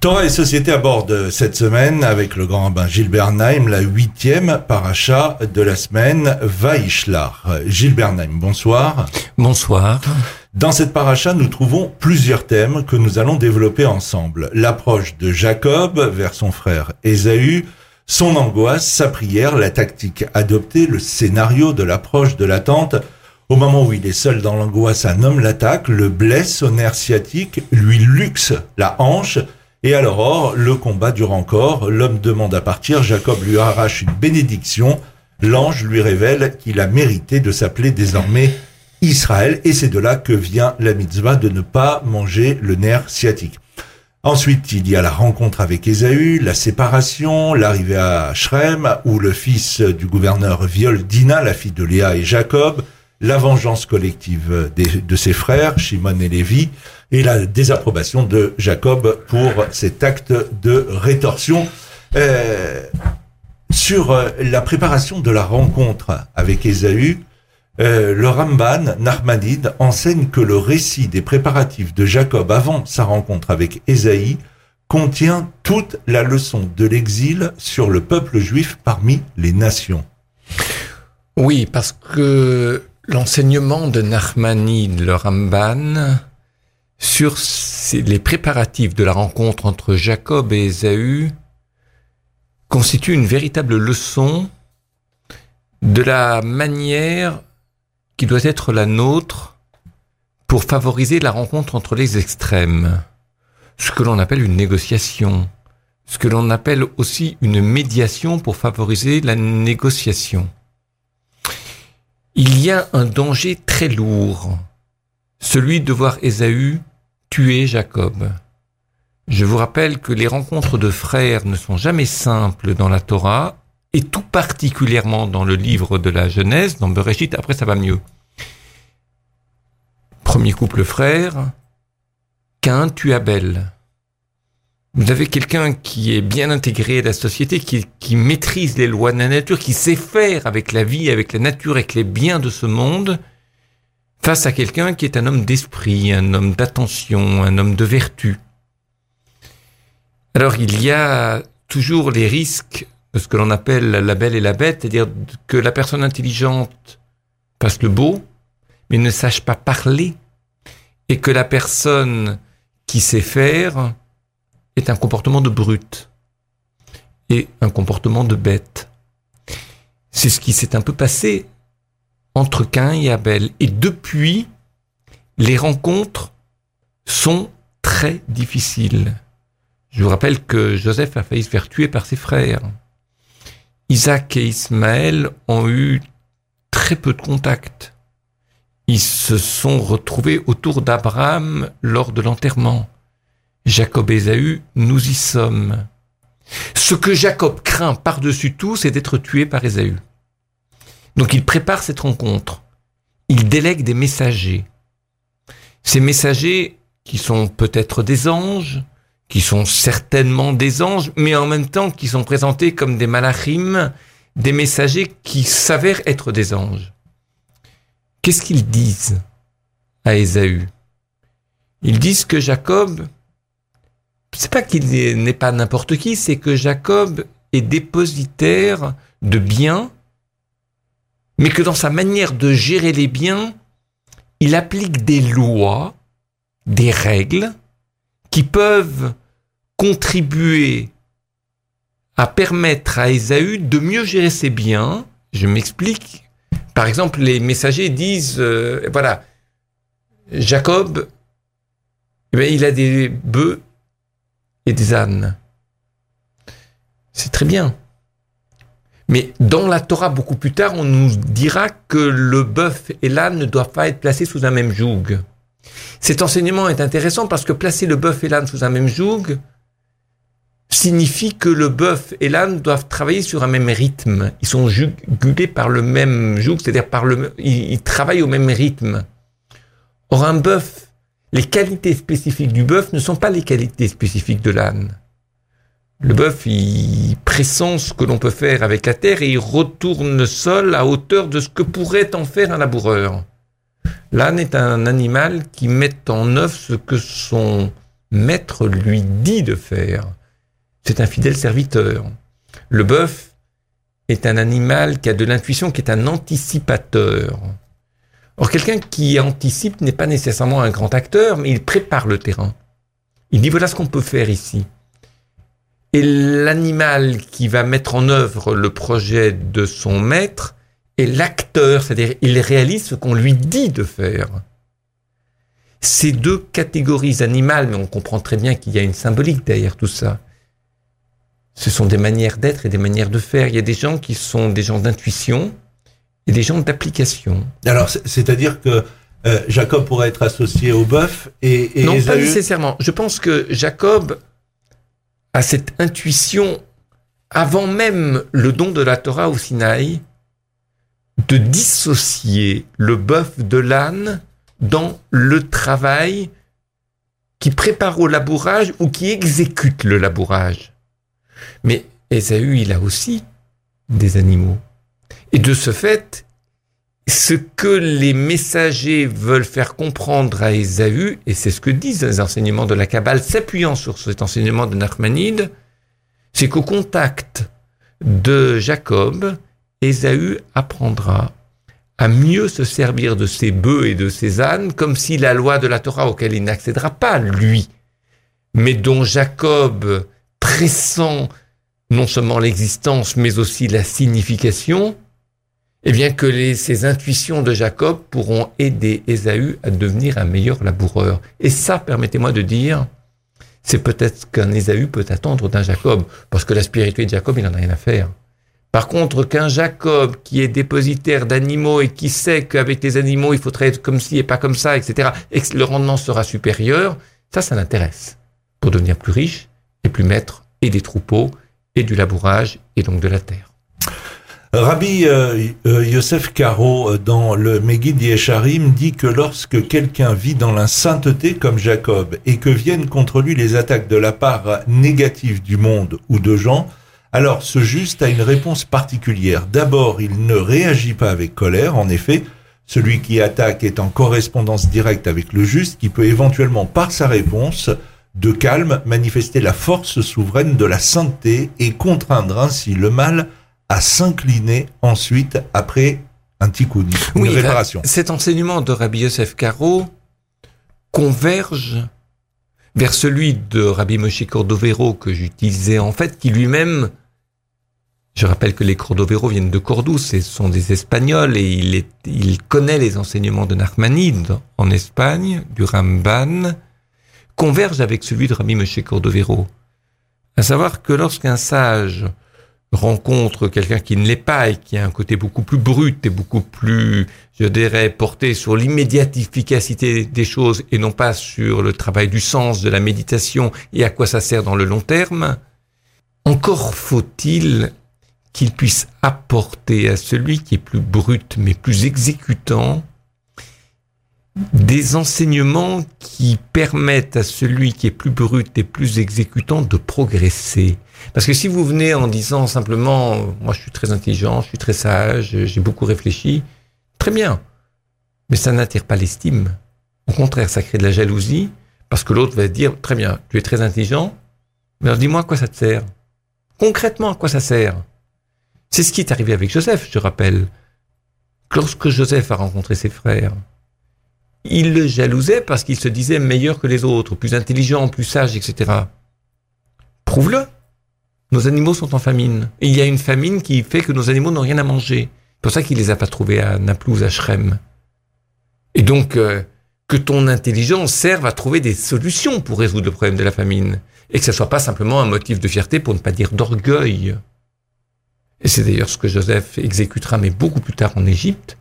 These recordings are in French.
Torah et Société aborde cette semaine avec le grand rabbin Gilbert Naim la huitième paracha de la semaine Vaishlar. Gilbert Naim, bonsoir. Bonsoir. Dans cette paracha, nous trouvons plusieurs thèmes que nous allons développer ensemble. L'approche de Jacob vers son frère Ésaü, son angoisse, sa prière, la tactique adoptée, le scénario de l'approche de l'attente. Au moment où il est seul dans l'angoisse, un homme l'attaque, le blesse au nerf sciatique, lui luxe la hanche, et alors, le combat dure encore, l'homme demande à partir, Jacob lui arrache une bénédiction, l'ange lui révèle qu'il a mérité de s'appeler désormais Israël, et c'est de là que vient la mitzvah de ne pas manger le nerf sciatique. Ensuite, il y a la rencontre avec Ésaü, la séparation, l'arrivée à Shrem, où le fils du gouverneur viole Dina, la fille de Léa et Jacob, la vengeance collective de ses frères, Shimon et Lévi, et la désapprobation de Jacob pour cet acte de rétorsion. Euh, sur euh, la préparation de la rencontre avec Ésaü, euh, le Ramban Narmanide enseigne que le récit des préparatifs de Jacob avant sa rencontre avec Ésaïe contient toute la leçon de l'exil sur le peuple juif parmi les nations. Oui, parce que l'enseignement de Narmanide, le Ramban, sur les préparatifs de la rencontre entre Jacob et Ésaü constitue une véritable leçon de la manière qui doit être la nôtre pour favoriser la rencontre entre les extrêmes, ce que l'on appelle une négociation, ce que l'on appelle aussi une médiation pour favoriser la négociation. Il y a un danger très lourd, celui de voir Ésaü tuer Jacob. Je vous rappelle que les rencontres de frères ne sont jamais simples dans la Torah, et tout particulièrement dans le livre de la Genèse, dans Bereshit, après ça va mieux. Premier couple frère, Cain tue Abel. Vous avez quelqu'un qui est bien intégré à la société, qui, maîtrise les lois de la nature, qui sait faire avec la vie, avec la nature, avec les biens de ce monde, face à quelqu'un qui est un homme d'esprit, un homme d'attention, un homme de vertu. Alors il y a toujours les risques de ce que l'on appelle la belle et la bête, c'est-à-dire que la personne intelligente passe le beau, mais ne sache pas parler, et que la personne qui sait faire est un comportement de brute et un comportement de bête. C'est ce qui s'est un peu passé entre Cain et Abel. Et depuis, les rencontres sont très difficiles. Je vous rappelle que Joseph a failli se faire tuer par ses frères. Isaac et Ismaël ont eu très peu de contacts. Ils se sont retrouvés autour d'Abraham lors de l'enterrement. Jacob Ésaü, nous y sommes. Ce que Jacob craint par-dessus tout, c'est d'être tué par Ésaü. Donc il prépare cette rencontre. Il délègue des messagers. Ces messagers qui sont peut-être des anges, qui sont certainement des anges, mais en même temps qui sont présentés comme des malachim, des messagers qui s'avèrent être des anges. Qu'est-ce qu'ils disent à Ésaü Ils disent que Jacob, c'est pas qu'il n'est pas n'importe qui, c'est que Jacob est dépositaire de biens mais que dans sa manière de gérer les biens, il applique des lois, des règles qui peuvent contribuer à permettre à Ésaü de mieux gérer ses biens. Je m'explique. Par exemple, les messagers disent, euh, voilà, Jacob, eh il a des bœufs des ânes. C'est très bien. Mais dans la Torah, beaucoup plus tard, on nous dira que le bœuf et l'âne ne doivent pas être placés sous un même joug. Cet enseignement est intéressant parce que placer le bœuf et l'âne sous un même joug signifie que le bœuf et l'âne doivent travailler sur un même rythme. Ils sont jugulés par le même joug, c'est-à-dire par travaillent au même rythme. Or, un bœuf, les qualités spécifiques du bœuf ne sont pas les qualités spécifiques de l'âne. Le bœuf, il pressent ce que l'on peut faire avec la terre et il retourne le sol à hauteur de ce que pourrait en faire un laboureur. L'âne est un animal qui met en œuvre ce que son maître lui dit de faire. C'est un fidèle serviteur. Le bœuf est un animal qui a de l'intuition, qui est un anticipateur. Or, quelqu'un qui anticipe n'est pas nécessairement un grand acteur, mais il prépare le terrain. Il dit voilà ce qu'on peut faire ici. Et l'animal qui va mettre en œuvre le projet de son maître est l'acteur, c'est-à-dire il réalise ce qu'on lui dit de faire. Ces deux catégories animales, mais on comprend très bien qu'il y a une symbolique derrière tout ça. Ce sont des manières d'être et des manières de faire. Il y a des gens qui sont des gens d'intuition et des gens d'application. Alors, c'est-à-dire que euh, Jacob pourrait être associé au bœuf et, et Non, pas nécessairement. Je pense que Jacob a cette intuition avant même le don de la Torah au Sinaï de dissocier le bœuf de l'âne dans le travail qui prépare au labourage ou qui exécute le labourage. Mais Ésaü, il a aussi des animaux. Et de ce fait, ce que les messagers veulent faire comprendre à Ésaü, et c'est ce que disent les enseignements de la Kabbale, s'appuyant sur cet enseignement de Nachmanide, c'est qu'au contact de Jacob, Ésaü apprendra à mieux se servir de ses bœufs et de ses ânes, comme si la loi de la Torah auquel il n'accédera pas, lui, mais dont Jacob pressent non seulement l'existence, mais aussi la signification, eh bien que ces intuitions de Jacob pourront aider Ésaü à devenir un meilleur laboureur. Et ça, permettez-moi de dire, c'est peut-être qu'un Ésaü peut attendre d'un Jacob, parce que la spiritualité de Jacob, il n'en a rien à faire. Par contre, qu'un Jacob qui est dépositaire d'animaux et qui sait qu'avec les animaux, il faudrait être comme ci et pas comme ça, etc., et que le rendement sera supérieur, ça, ça l'intéresse pour devenir plus riche et plus maître et des troupeaux et du labourage et donc de la terre. Rabbi euh, euh, Yosef Caro, euh, dans le Megid Yesharim, dit que lorsque quelqu'un vit dans la sainteté comme Jacob et que viennent contre lui les attaques de la part négative du monde ou de gens, alors ce juste a une réponse particulière. D'abord, il ne réagit pas avec colère, en effet, celui qui attaque est en correspondance directe avec le juste, qui peut éventuellement, par sa réponse de calme, manifester la force souveraine de la sainteté et contraindre ainsi le mal à s'incliner ensuite après un tikkun, une oui, réparation. Cet enseignement de Rabbi Yosef Karo converge vers celui de Rabbi Moshe Cordovero que j'utilisais en fait, qui lui-même, je rappelle que les Cordovero viennent de Cordoue, ce sont des Espagnols et il, est, il connaît les enseignements de Nachmanide en Espagne, du Ramban, converge avec celui de Rabbi Moshe Cordovero. À savoir que lorsqu'un sage rencontre quelqu'un qui ne l'est pas et qui a un côté beaucoup plus brut et beaucoup plus, je dirais, porté sur l'immédiate efficacité des choses et non pas sur le travail du sens, de la méditation et à quoi ça sert dans le long terme, encore faut-il qu'il puisse apporter à celui qui est plus brut mais plus exécutant des enseignements qui permettent à celui qui est plus brut et plus exécutant de progresser. Parce que si vous venez en disant simplement, moi je suis très intelligent, je suis très sage, j'ai beaucoup réfléchi, très bien. Mais ça n'attire pas l'estime. Au contraire, ça crée de la jalousie, parce que l'autre va dire, très bien, tu es très intelligent, mais alors dis-moi à quoi ça te sert. Concrètement, à quoi ça sert? C'est ce qui est arrivé avec Joseph, je rappelle. Lorsque Joseph a rencontré ses frères, il le jalousait parce qu'il se disait meilleur que les autres, plus intelligent, plus sage, etc. Prouve-le. Nos animaux sont en famine. Il y a une famine qui fait que nos animaux n'ont rien à manger. C'est pour ça qu'il les a pas trouvés à Naplouse, à Shrem. Et donc, euh, que ton intelligence serve à trouver des solutions pour résoudre le problème de la famine. Et que ce soit pas simplement un motif de fierté pour ne pas dire d'orgueil. Et c'est d'ailleurs ce que Joseph exécutera, mais beaucoup plus tard en Égypte,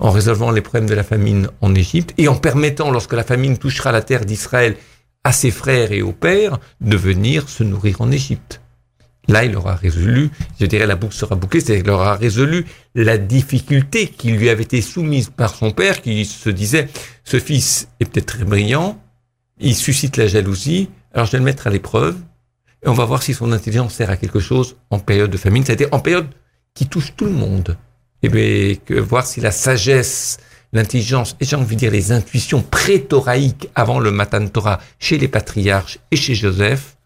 en résolvant les problèmes de la famine en Égypte et en permettant, lorsque la famine touchera la terre d'Israël, à ses frères et au père, de venir se nourrir en Égypte. Là, il aura résolu, je dirais la boucle sera bouclée, c'est qu'il aura résolu la difficulté qui lui avait été soumise par son père, qui se disait, ce fils est peut-être très brillant, il suscite la jalousie, alors je vais le mettre à l'épreuve, et on va voir si son intelligence sert à quelque chose en période de famine, c'est-à-dire en période qui touche tout le monde et eh bien, que voir si la sagesse l'intelligence et j'ai envie de dire les intuitions pré-thoraïques avant le Matan Torah chez les patriarches et chez Joseph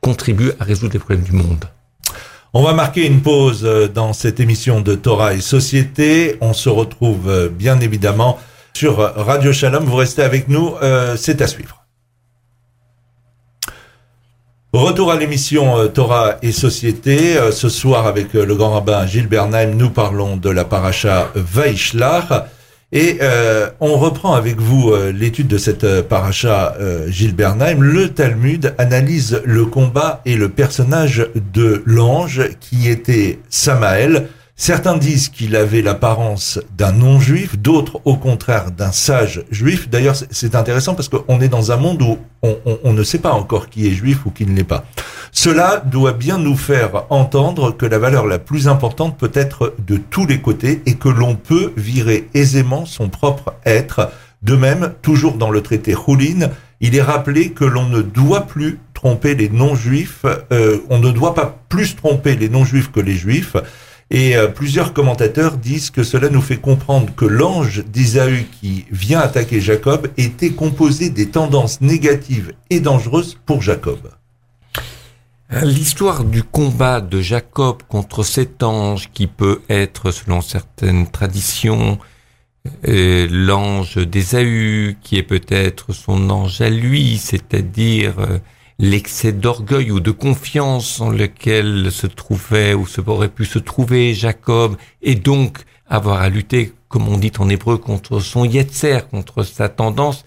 contribuent à résoudre les problèmes du monde. On va marquer une pause euh, dans cette émission de Torah et Société. On se retrouve euh, bien évidemment sur Radio Shalom. Vous restez avec nous, euh, c'est à suivre. Retour à l'émission Torah et Société. Ce soir, avec le grand rabbin Gilles Bernheim, nous parlons de la paracha Vaishlach. Et euh, on reprend avec vous euh, l'étude de cette euh, paracha Gilles Bernheim. Le Talmud analyse le combat et le personnage de l'ange qui était Samaël, Certains disent qu'il avait l'apparence d'un non-juif, d'autres au contraire d'un sage juif. D'ailleurs, c'est intéressant parce qu'on est dans un monde où on, ne sait pas encore qui est juif ou qui ne l'est pas. Cela doit bien nous faire entendre que la valeur la plus importante peut être de tous les côtés et que l'on peut virer aisément son propre être. De même, toujours dans le traité Houlin, il est rappelé que l'on ne doit plus tromper les non-juifs, euh, on ne doit pas plus tromper les non-juifs que les juifs. Et euh, plusieurs commentateurs disent que cela nous fait comprendre que l'ange d'Isaü qui vient attaquer Jacob était composé des tendances négatives et dangereuses pour Jacob. L'histoire du combat de Jacob contre cet ange qui peut être, selon certaines traditions, euh, l'ange d'Ésaü, qui est peut-être son ange à lui, c'est-à-dire euh, l'excès d'orgueil ou de confiance en lequel se trouvait ou se aurait pu se trouver Jacob, et donc avoir à lutter, comme on dit en hébreu, contre son yetzer, contre sa tendance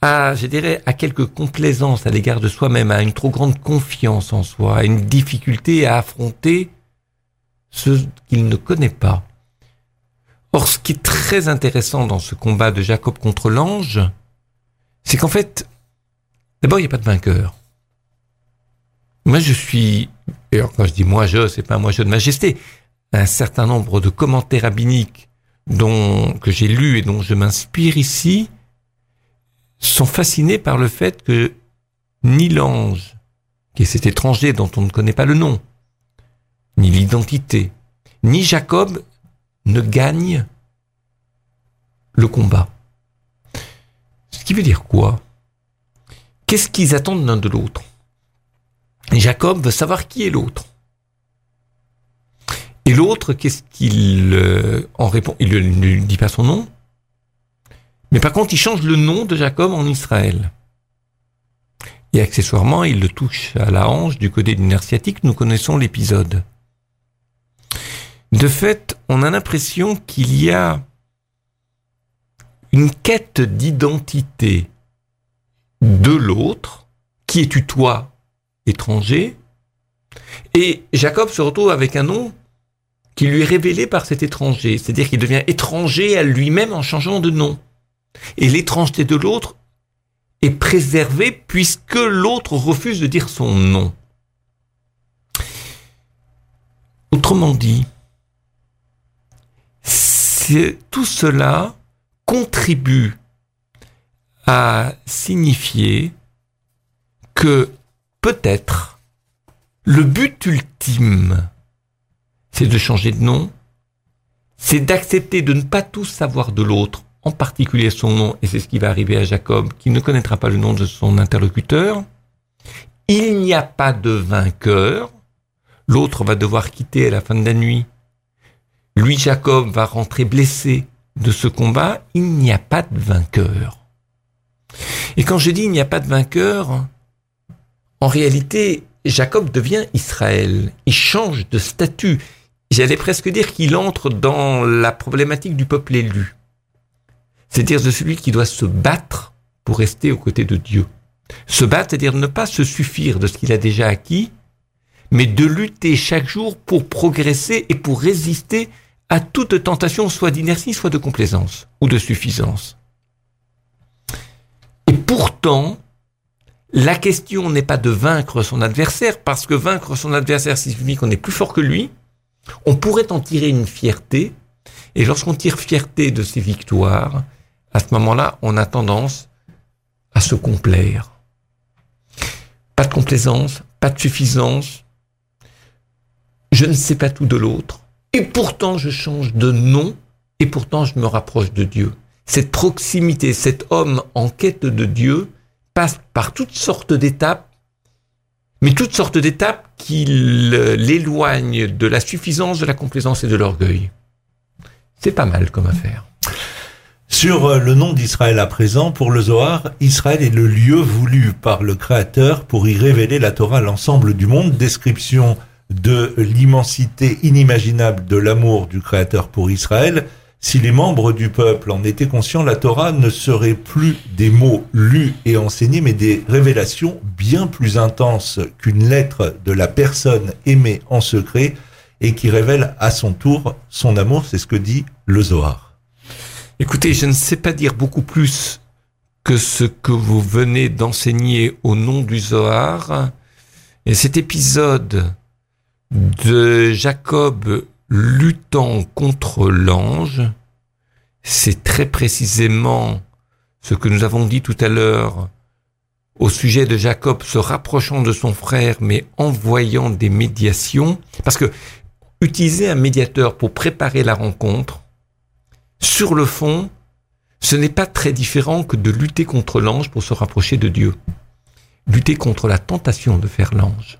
à, je dirais, à quelque complaisance à l'égard de soi-même, à une trop grande confiance en soi, à une difficulté à affronter ce qu'il ne connaît pas. Or, ce qui est très intéressant dans ce combat de Jacob contre l'ange, c'est qu'en fait, D'abord, il n'y a pas de vainqueur. Moi, je suis, et quand je dis moi je, c'est pas moi je de majesté, un certain nombre de commentaires rabbiniques dont, que j'ai lus et dont je m'inspire ici, sont fascinés par le fait que ni l'ange, qui est cet étranger dont on ne connaît pas le nom, ni l'identité, ni Jacob ne gagnent le combat. Ce qui veut dire quoi? Qu'est-ce qu'ils attendent l'un de l'autre? Jacob veut savoir qui est l'autre. Et l'autre, qu'est-ce qu'il euh, en répond Il ne dit pas son nom. Mais par contre, il change le nom de Jacob en Israël. Et accessoirement, il le touche à la hanche du côté du nerf. Nous connaissons l'épisode. De fait, on a l'impression qu'il y a une quête d'identité de l'autre, qui es-tu toi, étranger? Et Jacob se retrouve avec un nom qui lui est révélé par cet étranger, c'est-à-dire qu'il devient étranger à lui-même en changeant de nom. Et l'étrangeté de l'autre est préservée puisque l'autre refuse de dire son nom. Autrement dit, tout cela contribue à signifier que peut-être le but ultime, c'est de changer de nom, c'est d'accepter de ne pas tout savoir de l'autre, en particulier son nom, et c'est ce qui va arriver à Jacob, qui ne connaîtra pas le nom de son interlocuteur. Il n'y a pas de vainqueur, l'autre va devoir quitter à la fin de la nuit. Lui, Jacob, va rentrer blessé de ce combat, il n'y a pas de vainqueur. Et quand je dis il n'y a pas de vainqueur, en réalité, Jacob devient Israël. Il change de statut. J'allais presque dire qu'il entre dans la problématique du peuple élu. C'est-à-dire de celui qui doit se battre pour rester aux côtés de Dieu. Se battre, c'est-à-dire ne pas se suffire de ce qu'il a déjà acquis, mais de lutter chaque jour pour progresser et pour résister à toute tentation, soit d'inertie, soit de complaisance ou de suffisance. Et pourtant, la question n'est pas de vaincre son adversaire, parce que vaincre son adversaire signifie qu'on est plus fort que lui. On pourrait en tirer une fierté, et lorsqu'on tire fierté de ses victoires, à ce moment-là, on a tendance à se complaire. Pas de complaisance, pas de suffisance. Je ne sais pas tout de l'autre. Et pourtant, je change de nom et pourtant je me rapproche de Dieu. Cette proximité, cet homme en quête de Dieu passe par toutes sortes d'étapes, mais toutes sortes d'étapes qui l'éloignent de la suffisance, de la complaisance et de l'orgueil. C'est pas mal comme affaire. Sur euh, le nom d'Israël à présent, pour le Zohar, Israël est le lieu voulu par le Créateur pour y révéler la Torah à l'ensemble du monde. Description de l'immensité inimaginable de l'amour du Créateur pour Israël. Si les membres du peuple en étaient conscients, la Torah ne serait plus des mots lus et enseignés, mais des révélations bien plus intenses qu'une lettre de la personne aimée en secret et qui révèle à son tour son amour. C'est ce que dit le Zohar. Écoutez, je ne sais pas dire beaucoup plus que ce que vous venez d'enseigner au nom du Zohar. Et cet épisode de Jacob luttant contre l'ange, c'est très précisément ce que nous avons dit tout à l'heure au sujet de Jacob se rapprochant de son frère mais envoyant des médiations. Parce que utiliser un médiateur pour préparer la rencontre, sur le fond, ce n'est pas très différent que de lutter contre l'ange pour se rapprocher de Dieu. Lutter contre la tentation de faire l'ange,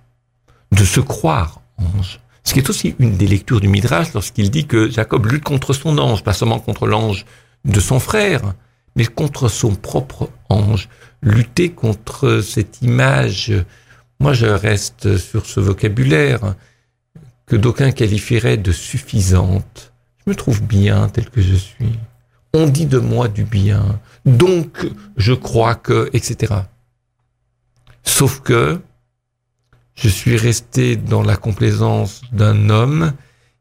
de se croire ange. Ce qui est aussi une des lectures du Midrash lorsqu'il dit que Jacob lutte contre son ange, pas seulement contre l'ange de son frère, mais contre son propre ange. Lutter contre cette image, moi je reste sur ce vocabulaire que d'aucuns qualifieraient de suffisante je me trouve bien tel que je suis. On dit de moi du bien. Donc, je crois que, etc. Sauf que, je suis resté dans la complaisance d'un homme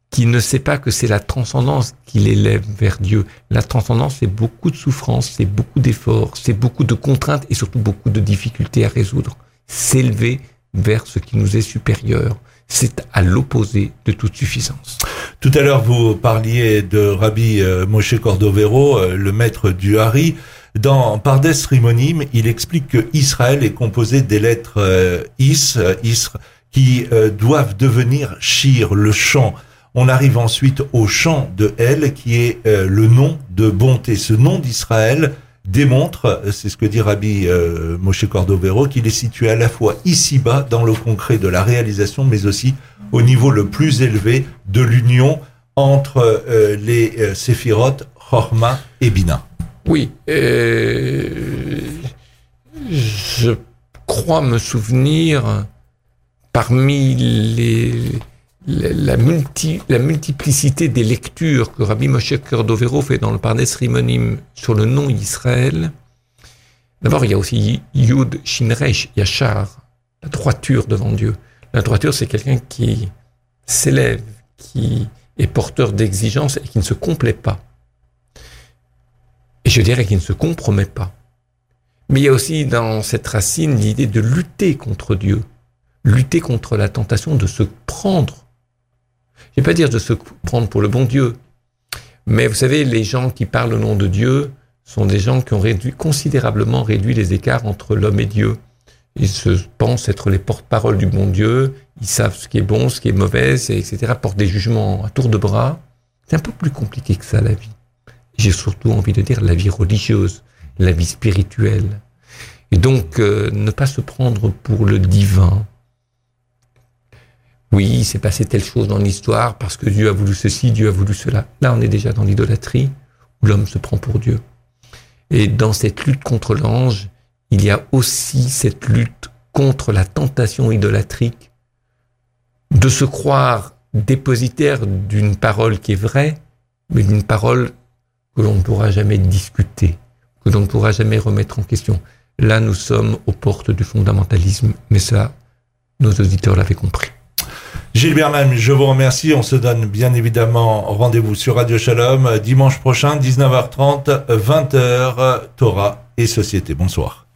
qui ne sait pas que c'est la transcendance qui l'élève vers Dieu. La transcendance, c'est beaucoup de souffrance, c'est beaucoup d'efforts, c'est beaucoup de contraintes et surtout beaucoup de difficultés à résoudre. S'élever vers ce qui nous est supérieur c'est à l'opposé de toute suffisance. Tout à l'heure, vous parliez de Rabbi euh, Moshe Cordovero, euh, le maître du Hari. Dans Pardes Rimonim, il explique que Israël est composé des lettres euh, Is, Isr, qui doivent devenir Shir, le chant. On arrive ensuite au chant de El, qui est le nom de bonté. Ce nom d'Israël démontre, c'est ce que dit Rabbi euh, Moshe Cordovero, qu'il est situé à la fois ici-bas dans le concret de la réalisation, mais aussi au niveau le plus élevé de l'union entre euh, les euh, séphirotes, Chorma et Bina. Oui, je crois me souvenir parmi la, multi, la multiplicité des lectures que Rabbi Moshe Cordovero fait dans le Pardes Rimonim sur le nom Israël, d'abord il y a aussi Yud Shinresh Yachar, la droiture devant Dieu. La droiture, c'est quelqu'un qui s'élève, qui est porteur d'exigences et qui ne se complaît pas. Et je dirais qu'il ne se compromet pas. Mais il y a aussi dans cette racine l'idée de lutter contre Dieu, lutter contre la tentation de se prendre je vais pas dire de se prendre pour le bon Dieu, mais vous savez, les gens qui parlent au nom de Dieu sont des gens qui ont considérablement réduit les écarts entre l'homme et Dieu. Ils se pensent être les porte-parole du bon Dieu, ils savent ce qui est bon, ce qui est mauvais, etc., portent des jugements à tour de bras. C'est un peu plus compliqué que ça, la vie. J'ai surtout envie de dire la vie religieuse, la vie spirituelle. Et donc, euh, ne pas se prendre pour le divin, oui, il s'est passé telle chose dans l'histoire parce que Dieu a voulu ceci, Dieu a voulu cela. Là, on est déjà dans l'idolâtrie où l'homme se prend pour Dieu. Et dans cette lutte contre l'ange, il y a aussi cette lutte contre la tentation idolâtrique de se croire dépositaire d'une parole qui est vraie, mais d'une parole que l'on ne pourra jamais discuter, que l'on ne pourra jamais remettre en question. Là, nous sommes aux portes du fondamentalisme, mais ça, nos auditeurs l'avaient compris. Gilles Berman, je vous remercie. On se donne bien évidemment rendez-vous sur Radio Shalom dimanche prochain, 19h30, 20h, Torah et Société. Bonsoir.